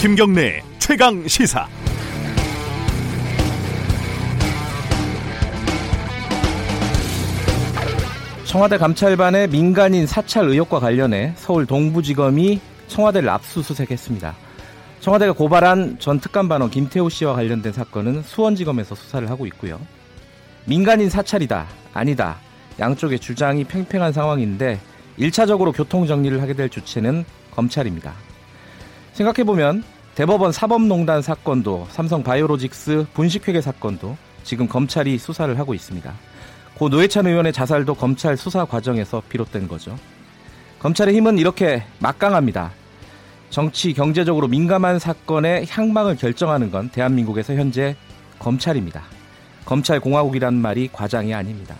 김경래 최강 시사. 청와대 감찰반의 민간인 사찰 의혹과 관련해 서울 동부지검이 청와대를 압수수색했습니다. 청와대가 고발한 전 특감반원 김태호 씨와 관련된 사건은 수원지검에서 수사를 하고 있고요. 민간인 사찰이다, 아니다. 양쪽의 주장이 팽팽한 상황인데 1차적으로 교통정리를 하게 될 주체는 검찰입니다. 생각해보면 대법원 사법농단 사건도 삼성 바이오로직스 분식회계 사건도 지금 검찰이 수사를 하고 있습니다. 고 노회찬 의원의 자살도 검찰 수사 과정에서 비롯된 거죠. 검찰의 힘은 이렇게 막강합니다. 정치, 경제적으로 민감한 사건의 향방을 결정하는 건 대한민국에서 현재 검찰입니다. 검찰 공화국이란 말이 과장이 아닙니다.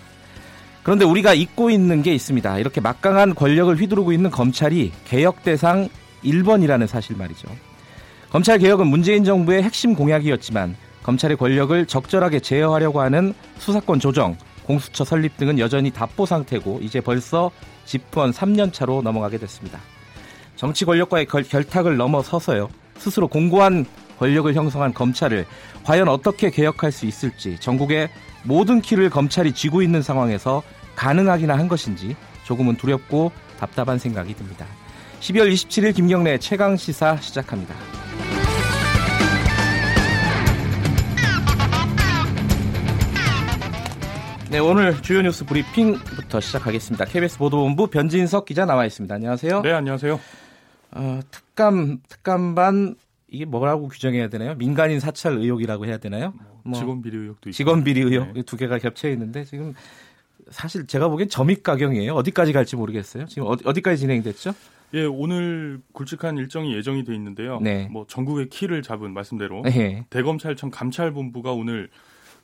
그런데 우리가 잊고 있는 게 있습니다. 이렇게 막강한 권력을 휘두르고 있는 검찰이 개혁 대상 1번이라는 사실 말이죠. 검찰 개혁은 문재인 정부의 핵심 공약이었지만 검찰의 권력을 적절하게 제어하려고 하는 수사권 조정, 공수처 설립 등은 여전히 답보 상태고 이제 벌써 집권 3년 차로 넘어가게 됐습니다. 정치 권력과의 결 탁을 넘어서서요. 스스로 공고한 권력을 형성한 검찰을 과연 어떻게 개혁할 수 있을지 전국의 모든 키를 검찰이 쥐고 있는 상황에서 가능하기나 한 것인지 조금은 두렵고 답답한 생각이 듭니다. 12월 27일 김경래 최강 시사 시작합니다. 네, 오늘 주요 뉴스 브리핑부터 시작하겠습니다. KBS 보도본부 변진석 기자 나와 있습니다. 안녕하세요. 네, 안녕하세요. 어, 특감 특감반 이게 뭐라고 규정해야 되나요? 민간인 사찰 의혹이라고 해야 되나요? 뭐, 직원 비리 의혹도 있고. 직원 비리 의혹 네. 두 개가 겹쳐 있는데 지금 사실 제가 보기엔 점입 가경이에요. 어디까지 갈지 모르겠어요. 지금 어디, 까지 진행됐죠? 예, 오늘 굵직한 일정이 예정이 돼 있는데요. 네. 뭐 전국의 키를 잡은 말씀대로 네. 대검찰청 감찰본부가 오늘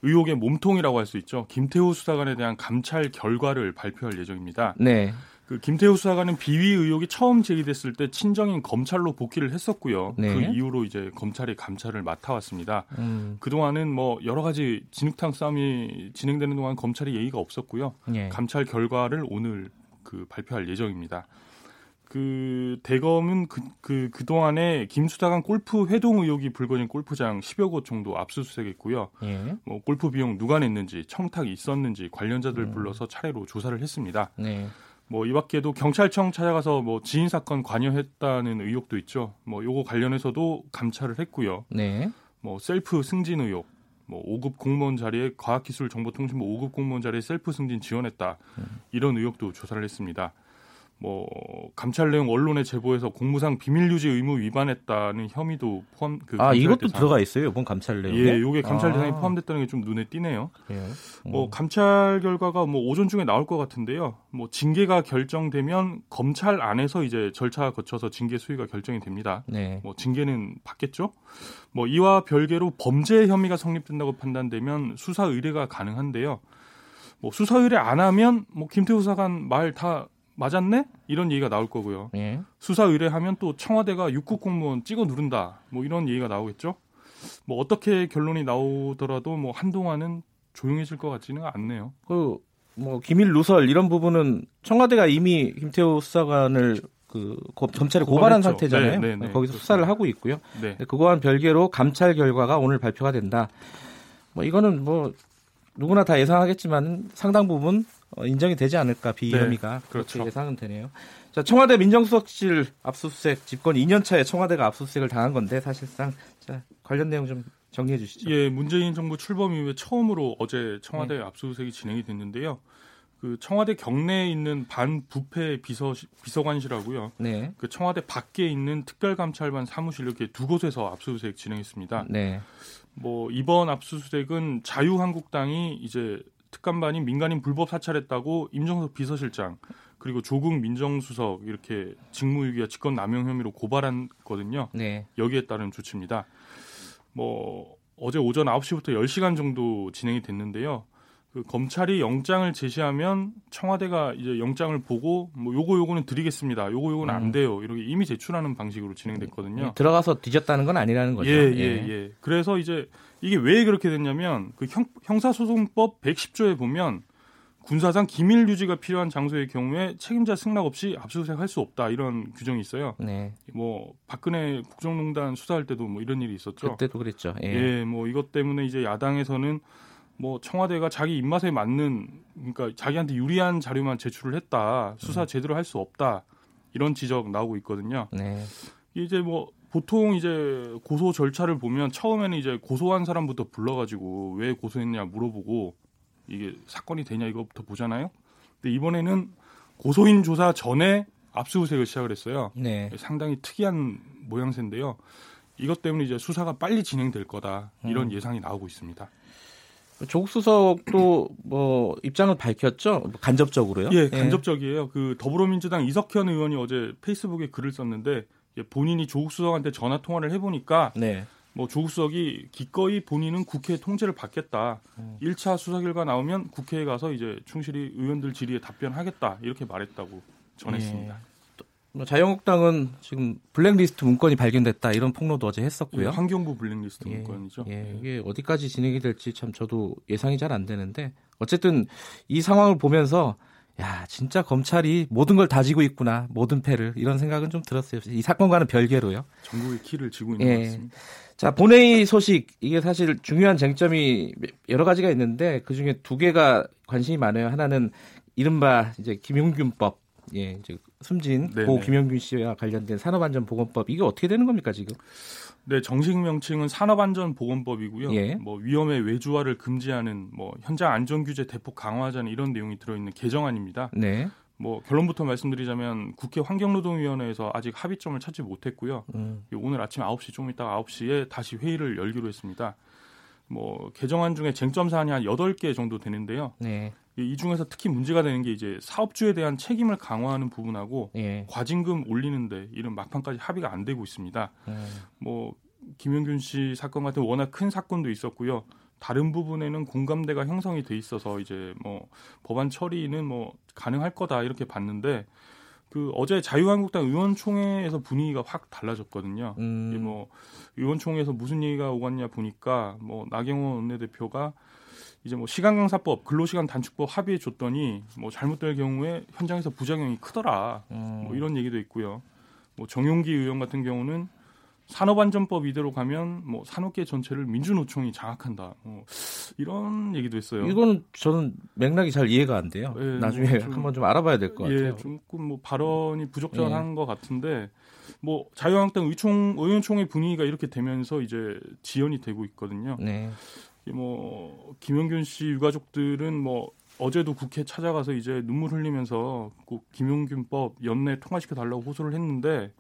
의혹의 몸통이라고 할 수 있죠. 김태우 수사관에 대한 감찰 결과를 발표할 예정입니다. 네. 그 김태우 수사관은 비위 의혹이 처음 제기됐을 때 친정인 검찰로 복귀를 했었고요. 네. 그 이후로 이제 검찰이 감찰을 맡아왔습니다. 음. 그 동안은 뭐 여러 가지 진흙탕 싸움이 진행되는 동안 검찰이 예의가 없었고요. 네. 감찰 결과를 오늘 그 발표할 예정입니다. 그 대검은 그, 그, 그동안에 김 수사관 골프 회동 의혹이 불거진 골프장 10여 곳 정도 압수수색했고요. 예. 뭐 골프 비용 누가 냈는지, 청탁이 있었는지 관련자들 음. 불러서 차례로 조사를 했습니다. 네. 뭐이 밖에도 경찰청 찾아가서 뭐 지인 사건 관여했다는 의혹도 있죠. 뭐 요거 관련해서도 감찰을 했고요. 네. 뭐 셀프 승진 의혹, 뭐 5급 공무원 자리에 과학기술정보통신부 5급 공무원 자리에 셀프 승진 지원했다. 음. 이런 의혹도 조사를 했습니다. 뭐 감찰 내용 언론에 제보해서 공무상 비밀 유지 의무 위반했다는 혐의도 포함 그 아 이것도 대상. 들어가 있어요 이번 감찰 내용에 예 요게 감찰 아. 대상에 포함됐다는 게 좀 눈에 띄네요 예. 뭐 감찰 결과가 뭐 오전 중에 나올 것 같은데요 뭐 징계가 결정되면 검찰 안에서 이제 절차 거쳐서 징계 수위가 결정이 됩니다 네. 뭐 징계는 받겠죠 뭐 이와 별개로 범죄 혐의가 성립된다고 판단되면 수사 의뢰가 가능한데요 뭐 수사 의뢰 안 하면 뭐 김태우 사관 말 다 맞았네? 이런 얘기가 나올 거고요. 예. 수사 의뢰하면 또 청와대가 육국 공무원 찍어 누른다. 뭐 이런 얘기가 나오겠죠. 뭐 어떻게 결론이 나오더라도 뭐 한동안은 조용해질 것 같지는 않네요. 그 뭐 기밀 누설 이런 부분은 청와대가 이미 김태우 수사관을 그 검찰에 고발한. 상태잖아요. 네, 네, 네, 거기서 그렇습니다. 수사를 하고 있고요. 네. 그거와는 별개로 감찰 결과가 오늘 발표가 된다. 뭐 이거는 뭐 누구나 다 예상하겠지만 상당 부분 어, 인정이 되지 않을까 비혐의가 네, 그렇죠. 그렇게 예상은 되네요. 자 청와대 민정수석실 압수수색 집권 2년 차에 청와대가 압수수색을 당한 건데 사실상 자 관련 내용 좀 정리해 주시죠. 예, 문재인 정부 출범 이후에 처음으로 어제 청와대 네. 압수수색이 진행이 됐는데요. 그 청와대 경내에 있는 반부패 비서 비서관실하고요. 네. 그 청와대 밖에 있는 특별감찰반 사무실 이렇게 두 곳에서 압수수색 진행했습니다. 네. 뭐 이번 압수수색은 자유한국당이 이제 특감반이 민간인 불법 사찰했다고 임정석 비서실장 그리고 조국 민정수석 이렇게 직무유기와 직권남용 혐의로 고발한거든요. 네. 여기에 따른 조치입니다. 뭐 어제 오전 9시부터 10시간 정도 진행이 됐는데요. 그 검찰이 영장을 제시하면 청와대가 이제 영장을 보고 뭐 요거 요거는 드리겠습니다. 요거 요거는 안 음. 돼요. 이렇게 이미 제출하는 방식으로 진행됐거든요. 들어가서 뒤졌다는 건 아니라는 거죠. 예, 예, 예. 예. 그래서 이제 이게 왜 그렇게 됐냐면 그 형, 형사소송법 110조에 보면 군사상 기밀 유지가 필요한 장소의 경우에 책임자 승낙 없이 압수수색할 수 없다 이런 규정이 있어요. 네. 뭐 박근혜 국정농단 수사할 때도 뭐 이런 일이 있었죠. 그때도 그랬죠. 예. 예, 뭐 이것 때문에 이제 야당에서는 뭐 청와대가 자기 입맛에 맞는 그러니까 자기한테 유리한 자료만 제출을 했다 수사 음. 제대로 할 수 없다 이런 지적 나오고 있거든요. 네. 이제 뭐 보통 이제 고소 절차를 보면 처음에는 이제 고소한 사람부터 불러가지고 왜 고소했냐 물어보고 이게 사건이 되냐 이거부터 보잖아요. 근데 이번에는 고소인 조사 전에 압수수색을 시작을 했어요. 네. 상당히 특이한 모양새인데요. 이것 때문에 이제 수사가 빨리 진행될 거다 이런 음. 예상이 나오고 있습니다. 조국 수석도 뭐 입장을 밝혔죠. 간접적으로요? 예, 예. 간접적이에요. 예. 그 더불어민주당 이석현 의원이 어제 페이스북에 글을 썼는데 본인이 조국 수석한테 전화 통화를 해보니까 네. 뭐 조국 수석이 기꺼이 본인은 국회 통제를 받겠다. 음. 1차 수사 결과 나오면 국회에 가서 이제 충실히 의원들 질의에 답변하겠다. 이렇게 말했다고 전했습니다. 예. 뭐 자유한국당은 지금 블랙리스트 문건이 발견됐다 이런 폭로도 어제 했었고요. 예, 환경부 블랙리스트 예, 문건이죠. 예, 이게 어디까지 진행이 될지 참 저도 예상이 잘 안 되는데 어쨌든 이 상황을 보면서 야 진짜 검찰이 모든 걸 다지고 있구나 모든 패를 이런 생각은 좀 들었어요. 이 사건과는 별개로요. 전국의 키를 쥐고 있는 예. 것 같습니다. 자, 본회의 소식 이게 사실 중요한 쟁점이 여러 가지가 있는데 그 중에 두 개가 관심이 많아요. 하나는 이른바 이제 김용균법, 예, 이제 숨진 네네. 고 김용균 씨와 관련된 산업안전보건법 이게 어떻게 되는 겁니까 지금? 네, 정식 명칭은 산업안전보건법이고요. 예. 뭐 위험의 외주화를 금지하는 뭐 현장 안전 규제 대폭 강화하자는 이런 내용이 들어있는 개정안입니다. 네. 뭐 결론부터 말씀드리자면 국회 환경노동위원회에서 아직 합의점을 찾지 못했고요. 음. 오늘 아침 9시 좀 이따 9시에 다시 회의를 열기로 했습니다. 뭐 개정안 중에 쟁점 사안이 한 8개 정도 되는데요. 네. 이 중에서 특히 문제가 되는 게 이제 사업주에 대한 책임을 강화하는 부분하고 네. 과징금 올리는데 이런 막판까지 합의가 안 되고 있습니다. 네. 뭐 김영균 씨 사건 같은 워낙 큰 사건도 있었고요. 다른 부분에는 공감대가 형성이 돼 있어서 이제 뭐 법안 처리는 뭐 가능할 거다 이렇게 봤는데 그 어제 자유한국당 의원총회에서 분위기가 확 달라졌거든요. 음. 이게 뭐 의원총회에서 무슨 얘기가 오갔냐 보니까 뭐 나경원 원내대표가 이제 뭐 시간 강사법, 근로시간 단축법 합의해 줬더니 뭐 잘못될 경우에 현장에서 부작용이 크더라. 음. 뭐 이런 얘기도 있고요. 뭐 정용기 의원 같은 경우는 산업안전법 이대로 가면 뭐 산업계 전체를 민주노총이 장악한다. 뭐 이런 얘기도 했어요. 이건 저는 맥락이 잘 이해가 안 돼요. 예, 나중에 뭐 좀, 한번 좀 알아봐야 될것 예, 같아요. 조금 뭐 발언이 부적절한 예. 것 같은데 뭐 자유한국당 의총 의원총회 분위기가 이렇게 되면서 이제 지연이 되고 있거든요. 네. 뭐 김용균 씨 유가족들은 뭐 어제도 국회 찾아가서 이제 눈물 흘리면서 꼭 김용균법 연내 통과시켜 달라고 호소를 했는데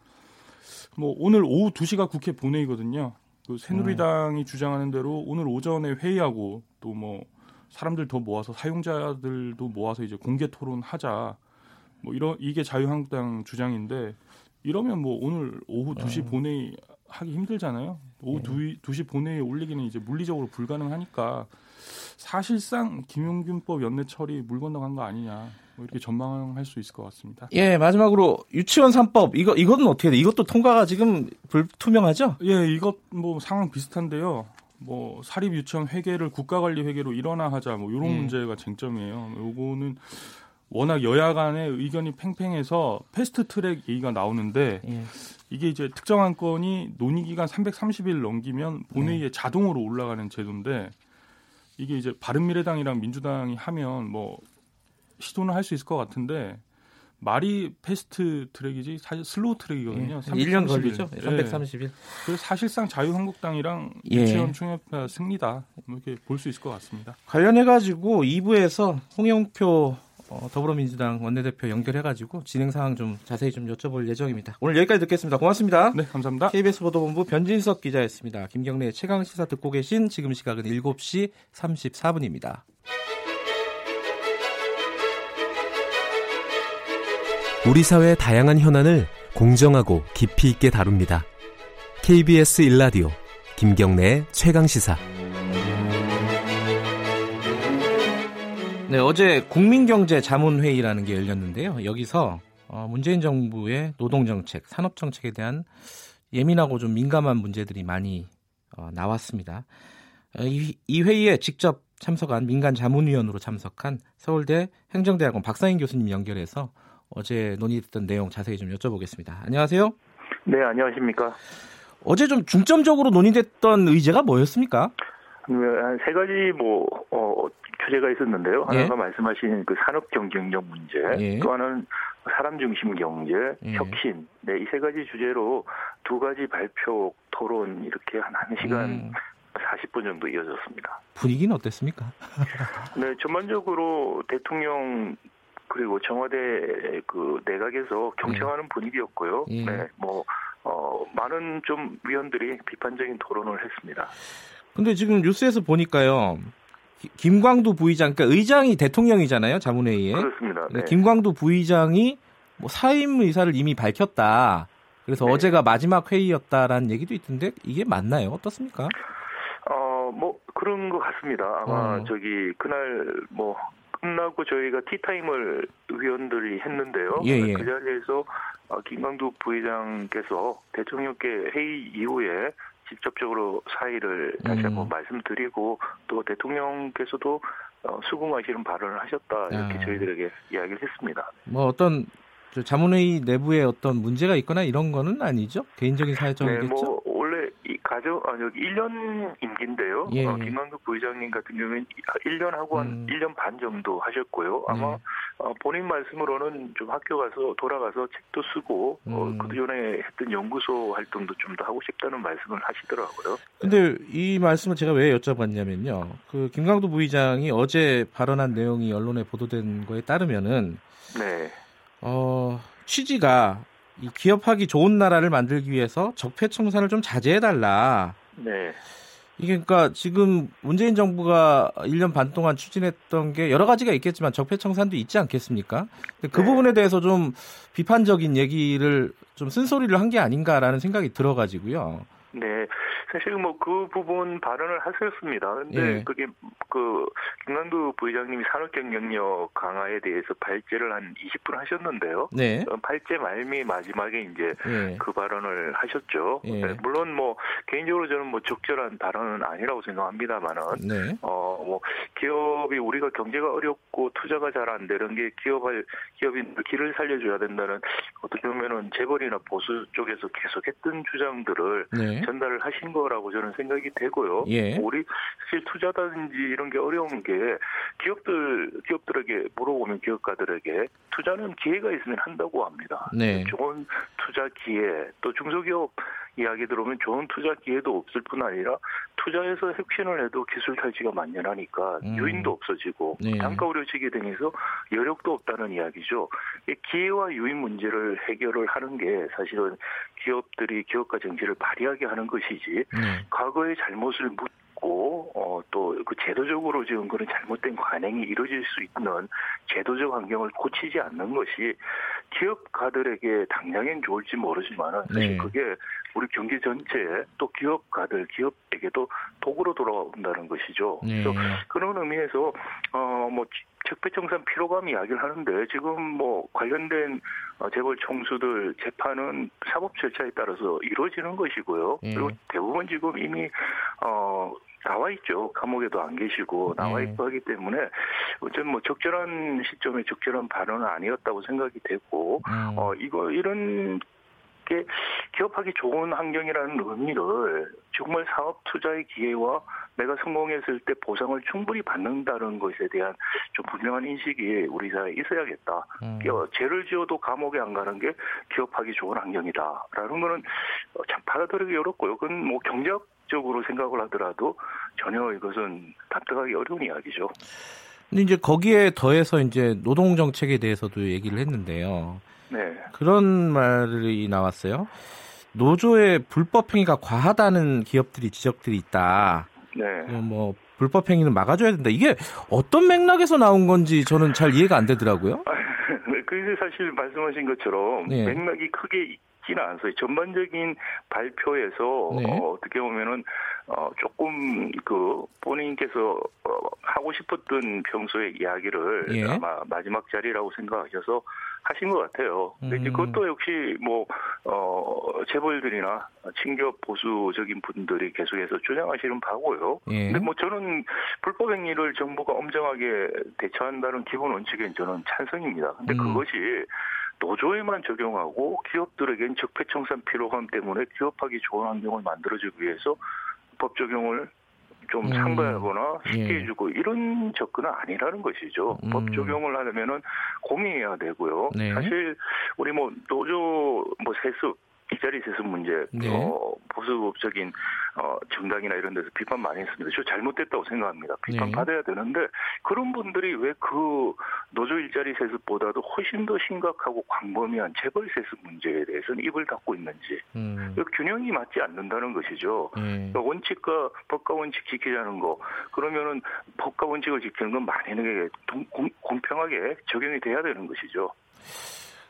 뭐 오늘 오후 2시가 국회 본회의거든요. 그 새누리당이 음. 주장하는 대로 오늘 오전에 회의하고 또 뭐 사람들 더 모아서 사용자들도 모아서 이제 공개 토론하자. 뭐 이런 이게 자유한국당 주장인데 이러면 뭐 오늘 오후 2시 음. 본회의 하기 힘들잖아요. 오후 네. 2, 시 본회의에 올리기는 이제 물리적으로 불가능하니까 사실상 김용균법 연내 처리 물 건너간 거 아니냐. 뭐 이렇게 전망할 수 있을 것 같습니다. 예, 마지막으로 유치원 3법 이거 이거는 어떻게 돼? 이것도 통과가 지금 불투명하죠? 예, 이것 뭐 상황 비슷한데요. 뭐 사립 유치원 회계를 국가 관리 회계로 일원화하자 뭐 이런 예. 문제가 쟁점이에요. 요거는 워낙 여야 간의 의견이 팽팽해서 패스트 트랙 얘기가 나오는데 예. 이게 이제 특정한 건이 논의 기간 330일 넘기면 본회의에 네. 자동으로 올라가는 제도인데 이게 이제 바른미래당이랑 민주당이 하면 뭐 시도는 할 수 있을 것 같은데 말이 패스트 트랙이지 사실 slow track이거든요. 예, 1년 걸리죠. 330일. 예. 그래서 사실상 자유한국당이랑 예. 유치원 총회가 승리다. 뭐 이렇게 볼 수 있을 것 같습니다. 관련해 가지고 2부에서 홍영표 어, 더불어민주당 원내대표 연결해가지고 진행 상황 좀 자세히 좀 여쭤볼 예정입니다. 오늘 여기까지 듣겠습니다. 고맙습니다. 네, 감사합니다. KBS 보도본부 변진석 기자였습니다. 김경래 최강 시사 듣고 계신 지금 시각은 7시 34분입니다. 우리 사회의 다양한 현안을 공정하고 깊이 있게 다룹니다. KBS 일라디오 김경래의 최강 시사. 네, 어제 국민경제 자문회의라는 게 열렸는데요. 여기서 어, 문재인 정부의 노동정책, 산업정책에 대한 예민하고 좀 민감한 문제들이 많이 어, 나왔습니다. 이, 이 회의에 직접 참석한 민간 자문위원으로 참석한 서울대 행정대학원 박사인 교수님 연결해서 어제 논의됐던 내용 자세히 좀 여쭤보겠습니다. 안녕하세요. 네, 안녕하십니까. 어제 좀 중점적으로 논의됐던 의제가 뭐였습니까? 한 세 가지 뭐 어, 교재가 있었는데요. 예. 하나가 예. 말씀하신 그 산업 경쟁력 문제, 예. 또 하나는 사람 중심 경제, 예. 혁신. 네, 이 세 가지 주제로 두 가지 발표, 토론 이렇게 한 1시간 음. 40분 정도 이어졌습니다. 분위기는 어땠습니까? 네, 전반적으로 대통령 그리고 청와대 그 내각에서 경청하는 예. 분위기였고요. 예. 네, 뭐 어, 많은 좀 위원들이 비판적인 토론을 했습니다. 근데 지금 뉴스에서 보니까요. 김광두 부의장, 그러니까 의장이 대통령이잖아요, 자문회의에. 그렇습니다. 네. 김광두 부의장이 뭐 사임 의사를 이미 밝혔다. 그래서 네. 어제가 마지막 회의였다라는 얘기도 있던데 이게 맞나요? 어떻습니까? 어, 뭐 그런 것 같습니다. 아마 어. 저기 그날 뭐 끝나고 저희가 티타임을 위원들이 했는데요. 예, 예. 그 자리에서 어, 김광두 부회장께서 대통령께 회의 이후에 직접적으로 사의를 다시 한번 음. 말씀드리고 또 대통령께서도 어, 수긍하시는 발언을 하셨다 이렇게 아. 저희들에게 이야기를 했습니다. 뭐 어떤 자문회의 내부에 어떤 문제가 있거나 이런 거는 아니죠? 개인적인 사정이겠죠? 네, 뭐 가정 아 여기 1년 임기인데요. 예. 어, 김광석 부회장님 같은 경우에는 1년 하고 한 음. 1년 반 정도 하셨고요. 아마 네. 어, 본인 말씀으로는 좀 학교 가서 돌아가서 책도 쓰고 어, 음. 어, 그 전에 했던 연구소 활동도 좀 더 하고 싶다는 말씀을 하시더라고요. 근데 이 말씀을 제가 왜 여쭤봤냐면요. 그 김광도 부의장이 어제 발언한 내용이 언론에 보도된 거에 따르면은 네. 어, 취지가 이 기업하기 좋은 나라를 만들기 위해서 적폐 청산을 좀 자제해달라. 네. 이게 그러니까 지금 문재인 정부가 1년 반 동안 추진했던 게 여러 가지가 있겠지만 적폐 청산도 있지 않겠습니까? 그 네. 부분에 대해서 좀 비판적인 얘기를 좀 쓴소리를 한 게 아닌가라는 생각이 들어가지고요. 네. 사실 뭐 그 부분 발언을 하셨습니다. 근데 예. 그게 그 김남두 부회장님이 산업경쟁력 강화에 대해서 발제를 한 20분 하셨는데요. 네. 어, 발제 말미 마지막에 이제 예. 그 발언을 하셨죠. 예. 네. 물론 뭐 개인적으로 저는 뭐 적절한 발언은 아니라고 생각합니다만은 네. 어뭐 기업이 우리가 경제가 어렵고 투자가 잘 안 되는 게 기업을 기업인 길을 살려줘야 된다는 어떻게 보면은 재벌이나 보수 쪽에서 계속했던 주장들을 네. 전달을 하신 거라고 저는 생각이 되고요. 예. 우리 사실 투자든지 이런 게 어려운 게 기업들 기업들에게 물어보면 기업가들에게 투자는 기회가 있으면 한다고 합니다. 네. 좋은 투자 기회 또 중소기업 이야기 들어오면 좋은 투자 기회도 없을 뿐 아니라 투자해서 혁신을 해도 기술 탈취가 만연하니까 음. 유인도 없어지고 네. 단가 우려지게 되면서 여력도 없다는 이야기죠. 기회와 유인 문제를 해결을 하는 게 사실은 기업들이 기업가 정치를 발휘하게 하는 것이지 네. 과거의 잘못을 묻 고 어, 또 그 제도적으로 지금 그런 잘못된 관행이 이루어질 수 있는 제도적 환경을 고치지 않는 것이 기업가들에게 당장엔 좋을지 모르지만은 사실 네. 그게 우리 경제 전체에 또 기업가들 기업에게도 도구로 돌아온다는 것이죠. 네. 그래서 그런 의미에서 어뭐 적폐청산 피로감 이야기를 하는데 지금 뭐 관련된 어, 재벌 총수들 재판은 사법 절차에 따라서 이루어지는 것이고요. 예. 그리고 대부분 지금 이미 어 나와 있죠. 감옥에도 안 계시고 나와 네. 있고 하기 때문에 어쨌든 뭐 적절한 시점에 적절한 발언은 아니었다고 생각이 되고 음. 어 이거 이런 게 기업하기 좋은 환경이라는 의미를 정말 사업 투자의 기회와 내가 성공했을 때 보상을 충분히 받는다는 것에 대한 좀 분명한 인식이 우리 사회에 있어야겠다. 음. 죄를 지어도 감옥에 안 가는 게 기업하기 좋은 환경이다라는 거는 참 받아들이기 어렵고요. 그건 뭐 경제학 적으로 생각을 하더라도 전혀 이것은 답답하기 어려운 이야기죠. 근데 이제 거기에 더해서 이제 노동 정책에 대해서도 얘기를 했는데요. 네. 그런 말이 나왔어요. 노조의 불법 행위가 과하다는 기업들이 지적들이 있다. 네. 뭐 불법 행위는 막아줘야 된다. 이게 어떤 맥락에서 나온 건지 저는 잘 이해가 안 되더라고요. 그래서 사실 말씀하신 것처럼 네. 맥락이 크게 있지는 않아요. 전반적인 발표에서 네. 어, 어떻게 보면은 어, 조금 그 본인께서 어, 하고 싶었던 평소의 이야기를 예. 아마 마지막 자리라고 생각하셔서 하신 것 같아요. 근데 음. 그것도 역시 뭐, 어, 재벌들이나 친교 보수적인 분들이 계속해서 주장하시는 바고요. 예. 근데 뭐 저는 불법 행위를 정부가 엄정하게 대처한다는 기본 원칙엔 저는 찬성입니다. 근데 음. 그것이 노조에만 적용하고 기업들에겐 적폐청산 필요함 때문에 기업하기 좋은 환경을 만들어주기 위해서 법 적용을 좀 음. 상가하거나 쉽게 예. 해주고 이런 접근은 아니라는 것이죠. 음. 법 적용을 하려면은 고민해야 되고요. 네. 사실 우리 뭐 노조 뭐 세습 일자리 세습 문제, 네. 어, 보수적인 어, 정당이나 이런 데서 비판 많이 했습니다. 저 잘못됐다고 생각합니다. 비판 네. 받아야 되는데 그런 분들이 왜 그 노조 일자리 세습보다도 훨씬 더 심각하고 광범위한 재벌 세습 문제에 대해서는 입을 닫고 있는지 음. 그 균형이 맞지 않는다는 것이죠. 네. 그러니까 원칙과 법과 원칙 지키자는 거 그러면은 법과 원칙을 지키는 건 만약에 공평하게 적용이 돼야 되는 것이죠.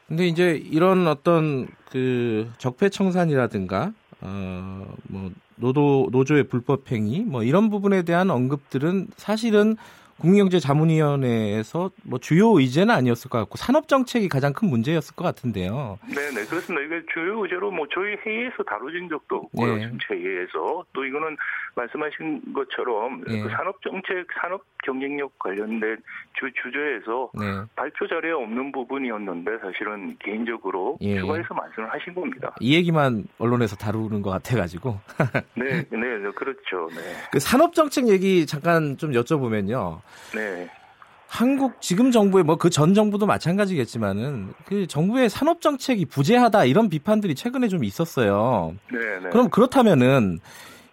근데 이제 이런 어떤 그 적폐청산이라든가 어뭐 노도 노조의 불법 행위 뭐 이런 부분에 대한 언급들은 사실은 국민경제자문위원회에서 뭐 주요 의제는 아니었을 것 같고 산업 정책이 가장 큰 문제였을 것 같은데요. 네, 네 그렇습니다. 이게 주요 의제로 뭐 저희 회의에서 다루진 적도 없고요. 네. 회의에서 또 이거는 말씀하신 것처럼 네. 그 산업 정책, 산업 경쟁력 관련된 주 주제에서 네. 발표 자료에 없는 부분이었는데 사실은 개인적으로 예. 추가해서 말씀을 하신 겁니다. 이 얘기만 언론에서 다루는 것 같아가지고. 네, 네, 네, 그렇죠. 네. 그 산업 정책 얘기 잠깐 좀 여쭤보면요. 네. 한국 지금 정부의 뭐 그 전 정부도 마찬가지겠지만은 그 정부의 산업 정책이 부재하다 이런 비판들이 최근에 좀 있었어요. 네, 네. 그럼 그렇다면은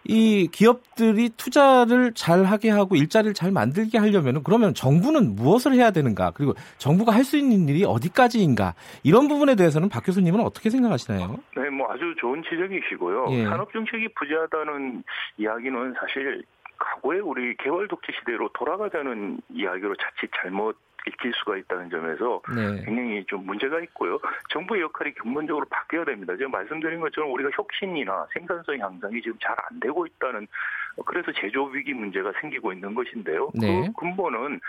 이 기업들이 투자를 잘 하게 하고 일자리를 잘 만들게 하려면 그러면 정부는 무엇을 해야 되는가 그리고 정부가 할 수 있는 일이 어디까지인가 이런 부분에 대해서는 박 교수님은 어떻게 생각하시나요? 네, 뭐 아주 좋은 지적이시고요. 예. 산업 정책이 부재하다는 이야기는 사실 과거에 우리 개월 독재 시대로 돌아가자는 이야기로 자칫 잘못 읽힐 수가 있다는 점에서 네. 굉장히 좀 문제가 있고요. 정부의 역할이 근본적으로 바뀌어야 됩니다. 제가 말씀드린 것처럼 우리가 혁신이나 생산성 향상이 지금 잘 안 되고 있다는 그래서 제조업 위기 문제가 생기고 있는 것인데요. 네. 그 근본은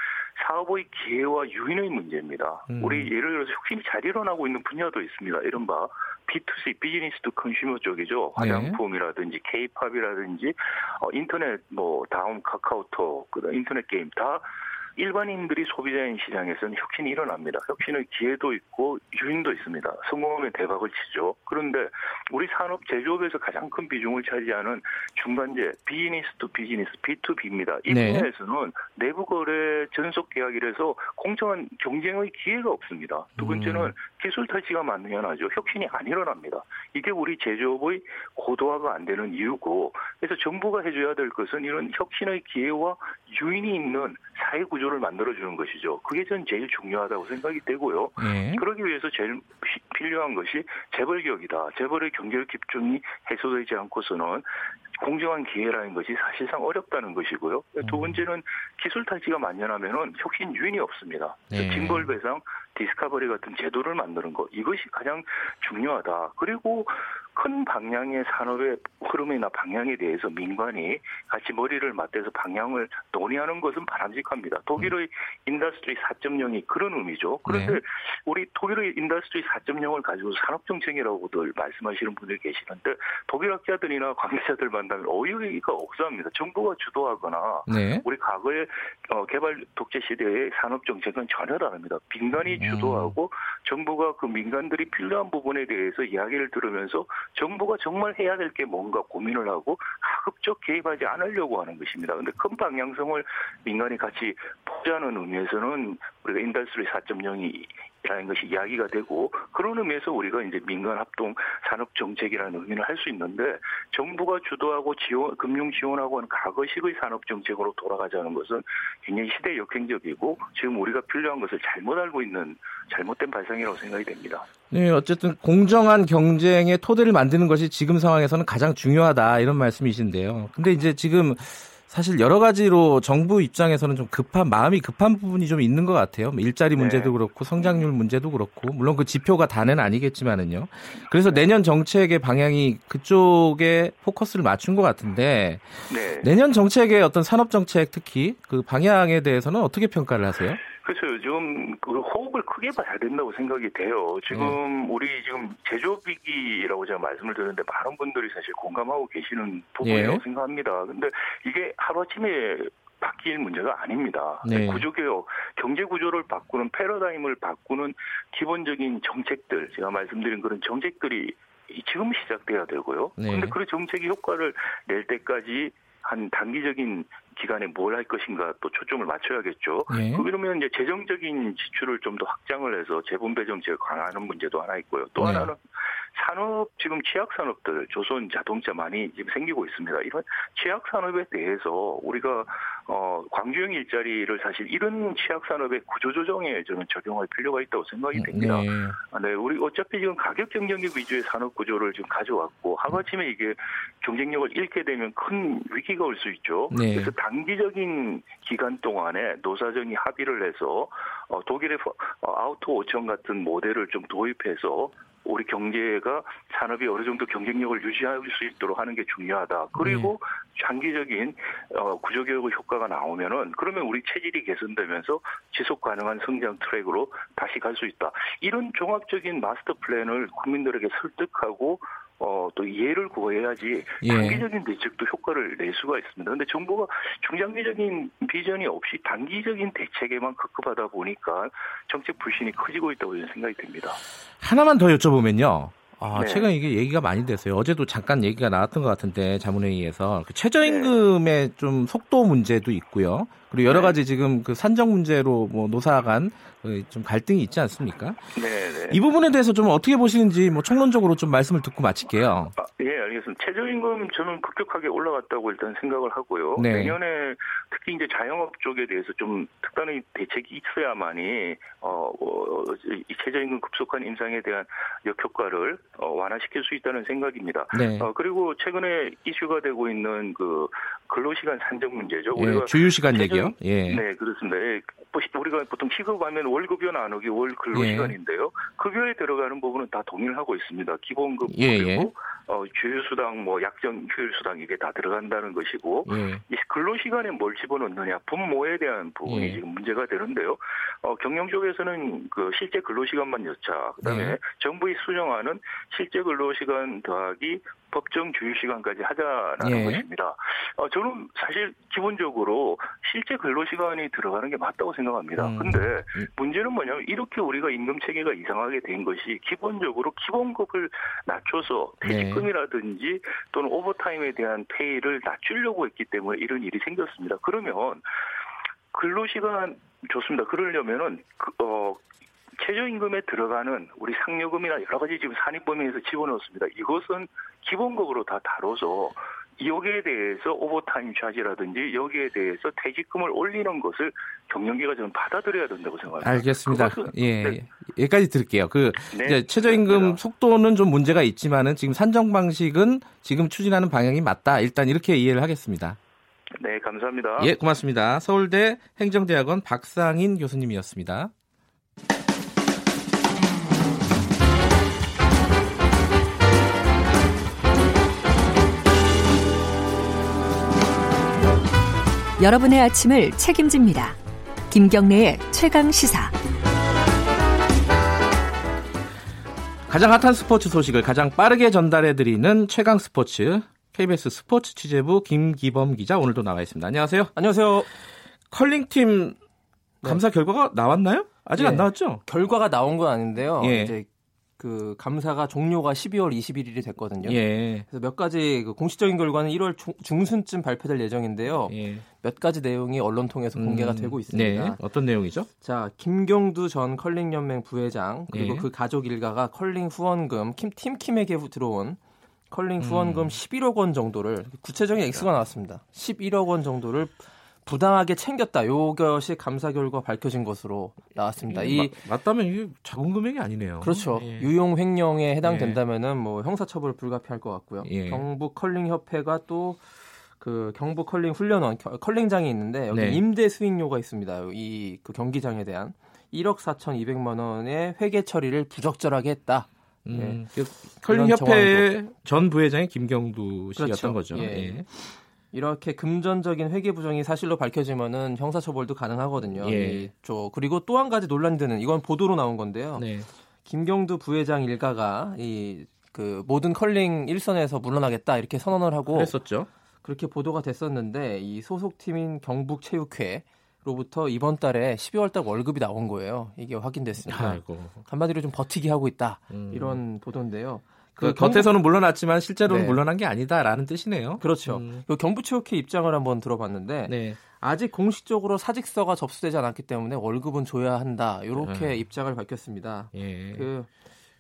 사업의 기회와 유인의 문제입니다. 음. 우리 예를 들어서 혁신이 잘 일어나고 있는 분야도 있습니다. 이른바 B2C business to consumer 쪽이죠. 네. 화장품이라든지 K-팝이라든지 어, 인터넷 뭐 다음 카카오톡, 그다음 인터넷 게임 다 일반인들이 소비자인 시장에서는 혁신이 일어납니다. 혁신의 기회도 있고 유인도 있습니다. 성공하면 대박을 치죠. 그런데 우리 산업 제조업에서 가장 큰 비중을 차지하는 중간재 business to business B2B입니다. 이 네. 분야에서는 내부 거래 전속 계약이라서 공정한 경쟁의 기회가 없습니다. 두 번째는 음. 기술 탈취가 만연하죠. 혁신이 안 일어납니다. 이게 우리 제조업의 고도화가 안 되는 이유고 그래서 정부가 해줘야 될 것은 이런 혁신의 기회와 유인이 있는 사회 구조를 만들어주는 것이죠. 그게 전 제일 중요하다고 생각이 되고요. 네. 그러기 위해서 제일 필요한 것이 재벌격이다. 재벌의 경제력 집중이 해소되지 않고서는 공정한 기회라는 것이 사실상 어렵다는 것이고요. 두 음. 번째는 기술 탈취가 만연하면은 혁신 유인이 없습니다. 네. 징벌 배상, discovery 같은 제도를 만드는 것 이것이 가장 중요하다. 그리고 큰 방향의 산업의 흐름이나 방향에 대해서 민관이 같이 머리를 맞대서 방향을 논의하는 것은 바람직합니다. 독일의 Industry 4.0이 그런 의미죠. 그런데 네. 우리 독일의 Industry 4.0을 가지고 산업정책이라고들 말씀하시는 분들이 계시는데 독일 학자들이나 관계자들 만나면 어이가 없어합니다. 정부가 주도하거나 네. 우리 과거의 어, 개발 독재 시대의 산업정책은 전혀 다릅니다. 민간이 음. 주도하고 정부가 그 민간들이 필요한 부분에 대해서 이야기를 들으면서 정부가 정말 해야 될 게 뭔가 고민을 하고 가급적 개입하지 않으려고 하는 것입니다. 그런데 큰 방향성을 민관이 같이 보자는 의미에서는 우리가 Industry 4.0이라는 것이 이야기가 되고 그런 의미에서 우리가 이제 민관 합동 산업 정책이라는 의미를 할 수 있는데 정부가 주도하고 지원 금융 지원하고 하는 과거식의 산업 정책으로 돌아가자는 것은 굉장히 시대 역행적이고 지금 우리가 필요한 것을 잘못 알고 있는 잘못된 발상이라고 생각이 됩니다. 네, 어쨌든 공정한 경쟁의 토대를 만드는 것이 지금 상황에서는 가장 중요하다 이런 말씀이신데요. 근데 이제 지금 사실 여러 가지로 정부 입장에서는 좀 급한 마음이 급한 부분이 좀 있는 것 같아요. 뭐 일자리 문제도 네. 그렇고 성장률 문제도 그렇고 물론 그 지표가 다는 아니겠지만은요. 그래서 내년 정책의 방향이 그쪽에 포커스를 맞춘 것 같은데 네. 내년 정책의 어떤 산업 정책 특히 그 방향에 대해서는 어떻게 평가를 하세요? 그래서 요즘 그 호흡을 크게 봐야 된다고 생각이 돼요. 지금 네. 우리 지금 제조비기라고 제가 말씀을 드렸는데 많은 분들이 사실 공감하고 계시는 부분이라고 네. 생각합니다. 근데 이게 하루아침에 바뀔 문제가 아닙니다. 네. 구조개혁, 경제 구조를 바꾸는 패러다임을 바꾸는 기본적인 정책들, 제가 말씀드린 그런 정책들이 지금 시작돼야 되고요. 네. 근데 그 정책이 효과를 낼 때까지 한 단기적인 기간에 뭘 할 것인가 또 초점을 맞춰야겠죠. 네. 그러면 이제 재정적인 지출을 좀 더 확장을 해서 재분배 정책을 강화하는 문제도 하나 있고요. 또 네. 하나는 산업 지금 취약 산업들 조선 자동차 많이 지금 생기고 있습니다. 이런 취약 산업에 대해서 우리가 어 광주형 일자리를 사실 이런 취약 산업의 구조 조정에 저는 적용할 필요가 있다고 생각이 됩니다. 네. 아, 네, 우리 어차피 지금 가격 경쟁력 위주의 산업 구조를 지금 가져왔고 하루아침에 이게 경쟁력을 잃게 되면 큰 위기가 올 수 있죠. 네. 그래서 단기적인 기간 동안에 노사정이 합의를 해서 어, 독일의 어, 아우토 5천 같은 모델을 좀 도입해서 우리 경제가 산업이 어느 정도 경쟁력을 유지할 수 있도록 하는 게 중요하다. 그리고 네. 장기적인 어, 구조개혁의 효과가 나오면은 그러면 우리 체질이 개선되면서 지속 가능한 성장 트랙으로 다시 갈 수 있다. 이런 종합적인 마스터 플랜을 국민들에게 설득하고 어, 또 이해를 구해야지 예. 단기적인 대책도 효과를 낼 수가 있습니다. 그런데 정부가 중장기적인 비전이 없이 단기적인 대책에만 급급하다 보니까 정책 불신이 커지고 있다고 저는 생각이 듭니다. 하나만 더 여쭤보면요. 아, 네. 최근 이게 얘기가 많이 됐어요. 어제도 잠깐 얘기가 나왔던 것 같은데 자문회의에서 그 최저임금의 네. 좀 속도 문제도 있고요. 그리고 여러 네. 가지 지금 그 산정 문제로 뭐 노사 간 좀 갈등이 있지 않습니까? 네, 네. 이 부분에 대해서 좀 어떻게 보시는지 뭐 총론적으로 좀 말씀을 듣고 마칠게요. 아, 예, 알겠습니다. 최저임금 저는 급격하게 올라갔다고 일단 생각을 하고요. 네. 내년에 특히 이제 자영업 쪽에 대해서 좀 특단의 대책이 있어야만이 어, 어이 최저임금 급속한 인상에 대한 역효과를 어, 완화시킬 수 있다는 생각입니다. 네. 어, 그리고 최근에 이슈가 되고 있는 그 근로시간 산정 문제죠. 예, 우리가 주휴시간 얘기요? 예. 네, 그렇습니다. 예, 우리가 보통 시급하면 월급여 나누기 월 근로시간인데요. 예. 급여에 들어가는 부분은 다 동의를 하고 있습니다. 기본급 예, 그리고 예. 어, 주휴 수당, 뭐 약정 휴일수당 이게 다 들어간다는 것이고 예. 이 근로 시간에 뭘 집어넣느냐 분모에 대한 부분이 예. 지금 문제가 되는데요. 어, 경영 쪽에서는 그 실제 근로 시간만 여차 그다음에 예. 정부의 수정하는 실제 근로 시간 더하기 법정 주휴 시간까지 하자라는 예. 것입니다. 어, 저는 사실 기본적으로 실제 근로 시간이 들어가는 게 맞다고 생각합니다. 음. 근데 음. 문제는 뭐냐면 이렇게 우리가 임금 체계가 이상하게 된 것이 기본적으로 기본급을 낮춰서 퇴직금이라든지 또는 오버타임에 대한 페이를 낮추려고 했기 때문에 이런 일이 생겼습니다. 그러면 근로시간 좋습니다. 그러려면은 그, 어, 최저임금에 들어가는 우리 상여금이나 여러 가지 지금 산입 범위에서 집어넣었습니다. 이것은 기본급으로 다 다뤄서 여기에 대해서 오버타임 차지라든지 여기에 대해서 퇴직금을 올리는 것을 경영계가 좀 받아들여야 된다고 생각합니다. 알겠습니다. 그것은, 예, 네. 여기까지 들을게요. 그 네, 최저임금 네. 속도는 좀 문제가 있지만은 지금 산정 방식은 지금 추진하는 방향이 맞다. 일단 이렇게 이해를 하겠습니다. 네, 감사합니다. 예, 고맙습니다. 서울대 행정대학원 박상인 교수님이었습니다. 여러분의 아침을 책임집니다. 김경래의 최강 시사. 가장 핫한 스포츠 소식을 가장 빠르게 전달해드리는 최강 스포츠 KBS 스포츠 취재부 김기범 기자 오늘도 나와 있습니다. 안녕하세요. 안녕하세요. 컬링팀 감사 네. 결과가 나왔나요? 아직 네. 안 나왔죠? 결과가 나온 건 아닌데요. 예. 이제 그 감사가 종료가 12월 21일이 됐거든요. 예. 그래서 몇 가지 그 공식적인 결과는 1월 중순쯤 발표될 예정인데요. 예. 몇 가지 내용이 언론 통해서 공개가 음, 되고 있습니다. 네. 어떤 내용이죠? 자, 김경두 전 컬링 연맹 부회장 그리고 예. 그 가족 일가가 컬링 후원금 팀 킴에게 들어온 컬링 후원금 음. 11억 원 정도를 구체적인 액수가 나왔습니다. 11억 원 정도를 부당하게 챙겼다. 이것이 감사 결과 밝혀진 것으로 나왔습니다. 이 마, 맞다면 이게 작은 금액이 아니네요. 그렇죠. 예. 유용 횡령에 해당된다면은 뭐 형사처벌 불가피할 것 같고요. 예. 경북 컬링 협회가 또 그 경북 컬링 훈련원 컬링장이 있는데 여기 네. 임대 수익료가 있습니다. 이 그 경기장에 대한 1억 4,200만 원의 회계 처리를 부적절하게 했다. 음, 네. 그 컬링 협회 전 부회장이 김경두 씨였던 그렇죠. 거죠. 예. 예. 이렇게 금전적인 회계 부정이 사실로 밝혀지면은 형사처벌도 가능하거든요. 예. 저 그리고 또 한 가지 논란이 되는 이건 보도로 나온 건데요. 네. 김경두 부회장 일가가 이 그 모든 컬링 일선에서 물러나겠다 이렇게 선언을 하고 했었죠. 그렇게 보도가 됐었는데 이 소속팀인 경북체육회 로부터 이번 달에 12월 달 월급이 나온 거예요. 이게 확인됐습니다. 아이고. 한마디로 좀 버티기 하고 있다. 음. 이런 보도인데요. 그, 그 겉에서는 물러났지만 실제로는 네. 물러난 게 아니다라는 뜻이네요. 그렇죠. 음. 경북체육회 입장을 한번 들어봤는데 네. 아직 공식적으로 사직서가 접수되지 않았기 때문에 월급은 줘야 한다. 이렇게 음. 입장을 밝혔습니다. 예. 그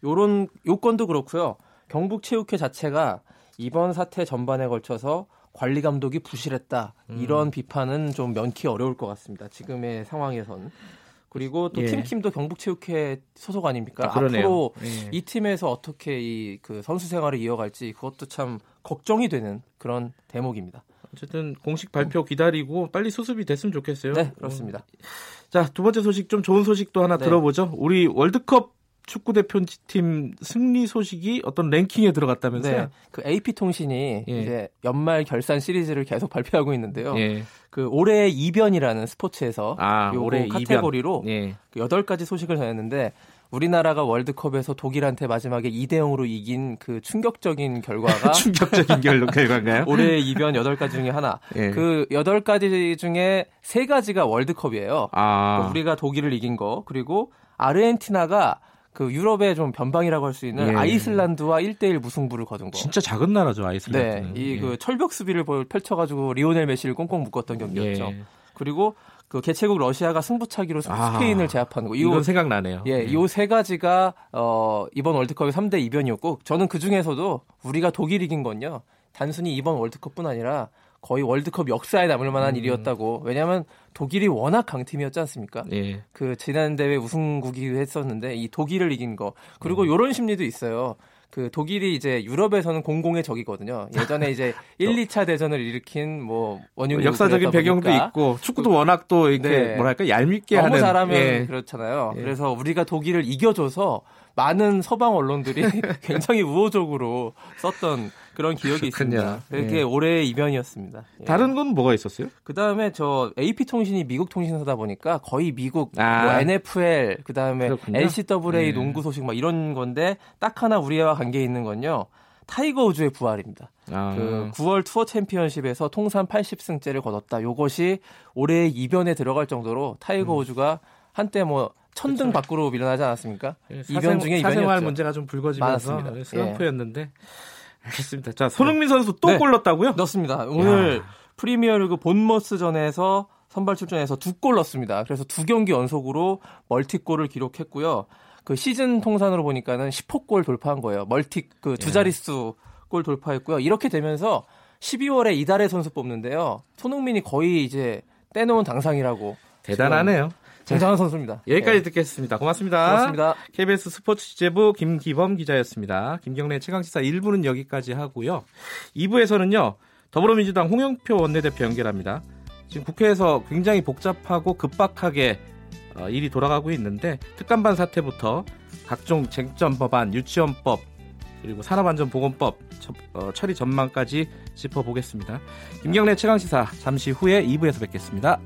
요런 요건도 그렇고요. 경북체육회 자체가 이번 사태 전반에 걸쳐서 관리 감독이 부실했다. 음. 이런 비판은 좀 면키 어려울 것 같습니다. 지금의 상황에선. 그리고 또 예. 팀팀도 경북체육회 소속 아닙니까? 아, 앞으로 예. 이 팀에서 어떻게 이 그 선수 생활을 이어갈지 그것도 참 걱정이 되는 그런 대목입니다. 어쨌든 공식 발표 기다리고 빨리 수습이 됐으면 좋겠어요. 네, 그렇습니다. 자, 두 번째 소식 좀 좋은 소식도 하나 네. 들어보죠. 우리 월드컵 축구 대표팀 승리 소식이 어떤 랭킹에 들어갔다면서요? 네, 그 AP 통신이 예. 이제 연말 결산 시리즈를 계속 발표하고 있는데요. 예. 그 올해의 이변이라는 스포츠에서 아, 올해 카테고리로 예. 그 8가지 소식을 전했는데 우리나라가 월드컵에서 독일한테 마지막에 2대 0으로 이긴 그 충격적인 결과가 충격적인 결, 결과인가요? 올해의 이변 8가지 중에 하나. 예. 그 8가지 중에 3가지가 월드컵이에요. 아. 그러니까 우리가 독일을 이긴 거. 그리고 아르헨티나가 그 유럽의 좀 변방이라고 할 수 있는 예. 아이슬란드와 1대1 무승부를 거둔 거. 진짜 작은 나라죠, 아이슬란드. 네. 이그 예. 철벽 수비를 펼쳐 가지고 리오넬 메시를 꽁꽁 묶었던 경기였죠. 예. 그리고 그 개최국 러시아가 승부차기로 아, 스페인을 제압하는 거. 이건 생각나네요. 예, 이 세 가지가 어 이번 월드컵의 3대 이변이었고 저는 그 중에서도 우리가 독일 이긴 건요. 단순히 이번 월드컵뿐 아니라 거의 월드컵 역사에 남을 만한 음. 일이었다고. 왜냐하면 독일이 워낙 강팀이었지 않습니까? 예. 그 지난 대회 우승국이기도 했었는데 이 독일을 이긴 거. 그리고 음. 이런 심리도 있어요. 그 독일이 이제 유럽에서는 공공의 적이거든요. 예전에 이제 1, 2차 대전을 일으킨 뭐 원흉 역사적인 배경도 있고 축구도 그, 워낙 또 이렇게 네. 뭐랄까 얄밉게 너무 하는 잘하면 예. 그렇잖아요. 예. 그래서 우리가 독일을 이겨줘서 많은 서방 언론들이 굉장히 우호적으로 썼던 그런 기억이 그렇군요. 있습니다. 그게 예. 올해의 이변이었습니다. 예. 다른 건 뭐가 있었어요? 그 다음에 저 AP 통신이 미국 통신사다 보니까 거의 미국 아. 뭐 NFL 그 다음에 NCAA 예. 농구 소식 막 이런 건데 딱 하나 우리와 관계 있는 건요. 타이거 우즈의 부활입니다. 아. 그 9월 투어 챔피언십에서 통산 80승째를 거뒀다. 요것이 올해의 이변에 들어갈 정도로 타이거 음. 우즈가 한때 뭐 천등 그렇죠. 밖으로 밀어나지 않았습니까? 예, 이변 중에 이변이었죠. 사생활 문제가 좀 불거지면서 슬럼프였는데 예. 알겠습니다. 자 손흥민 선수 또 네. 골랐다고요? 넣습니다. 오늘 야. 프리미어리그 본머스전에서 선발 출전해서 두 골 넣었습니다. 그래서 두 경기 연속으로 멀티골을 기록했고요. 그 시즌 통산으로 보니까는 10호 골 돌파한 거예요. 멀티 그두 예. 자릿수 골 돌파했고요. 이렇게 되면서 12월에 이달의 선수 뽑는데요. 손흥민이 거의 이제 떼놓은 당상이라고 대단하네요. 굉장한 선수입니다. 여기까지 네. 듣겠습니다. 고맙습니다. 고맙습니다. KBS 스포츠 취재부 김기범 기자였습니다. 김경래 최강시사 1부는 여기까지 하고요. 2부에서는요. 더불어민주당 홍영표 원내대표 연결합니다. 지금 국회에서 굉장히 복잡하고 급박하게 어, 일이 돌아가고 있는데 특감반 사태부터 각종 쟁점 법안, 유치원법 그리고 산업안전보건법 어, 처리 전망까지 짚어보겠습니다. 김경래 최강시사 잠시 후에 2부에서 뵙겠습니다.